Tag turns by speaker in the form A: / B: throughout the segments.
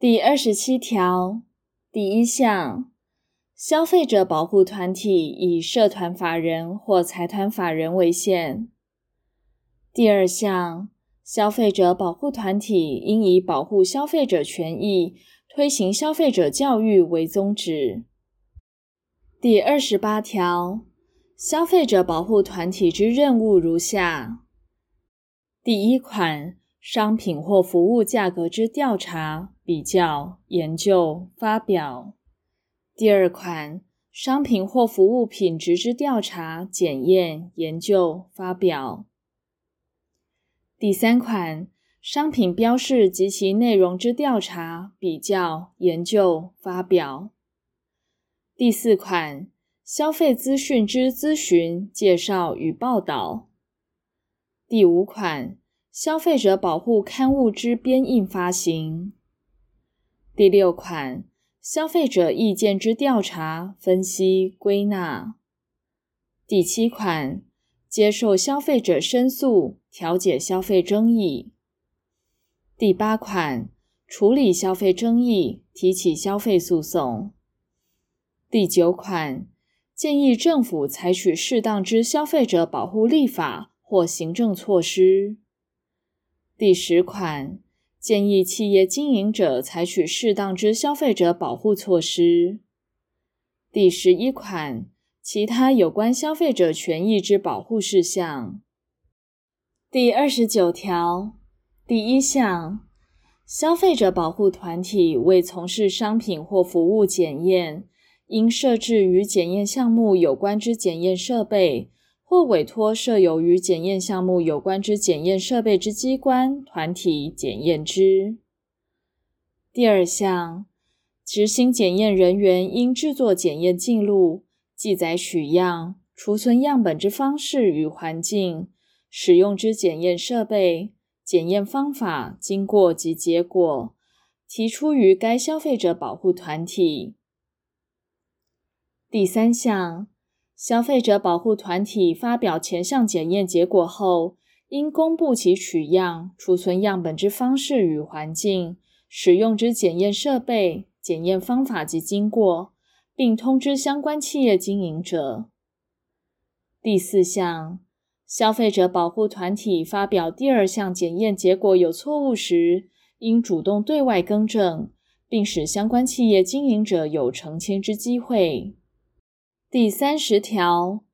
A: 第二十七条第一项，消费者保护团体以社团法人或财团法人为限。第二项，消费者保护团体应以保护消费者权益、推行消费者教育为宗旨。第二十八条，消费者保护团体之任务如下：第一款。商品或服务价格之调查、比较、研究、发表；第二款，商品或服务品质之调查、检验、研究、发表；第三款，商品标示及其内容之调查、比较、研究、发表；第四款，消费资讯之咨询、介绍与报道；第五款。消费者保护刊物之编印发行。第六款，消费者意见之调查、分析、归纳。第七款，接受消费者申诉、调解消费争议。第八款，处理消费争议、提起消费诉讼。第九款，建议政府采取适当之消费者保护立法或行政措施。第十款，建议企业经营者采取适当之消费者保护措施。第十一款，其他有关消费者权益之保护事项。第二十九条第一项，消费者保护团体为从事商品或服务检验，应设置与检验项目有关之检验设备。或委托设有与检验项目有关之检验设备之机关、团体检验之。第二项，执行检验人员应制作检验记录，记载取样、储存样本之方式与环境、使用之检验设备、检验方法、经过及结果，提出于该消费者保护团体。第三项。消费者保护团体发表前项检验结果后，应公布其取样、储存样本之方式与环境、使用之检验设备、检验方法及经过，并通知相关企业经营者。第四项，消费者保护团体发表第二项检验结果有错误时，应主动对外更正，并使相关企业经营者有澄清之机会。第三十条，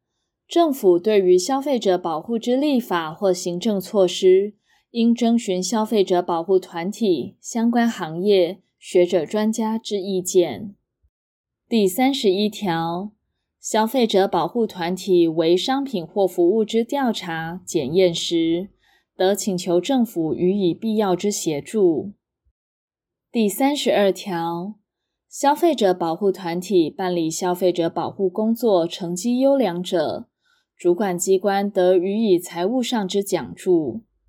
A: 政府对于消费者保护之立法或行政措施，应征询消费者保护团体、相关行业、学者专家之意见。第三十一条，消费者保护团体为商品或服务之调查、检验时，得请求政府予以必要之协助。第三十二条。消费者保护团体办理消费者保护工作成绩优良者，主管机关得予以财务上之奖助。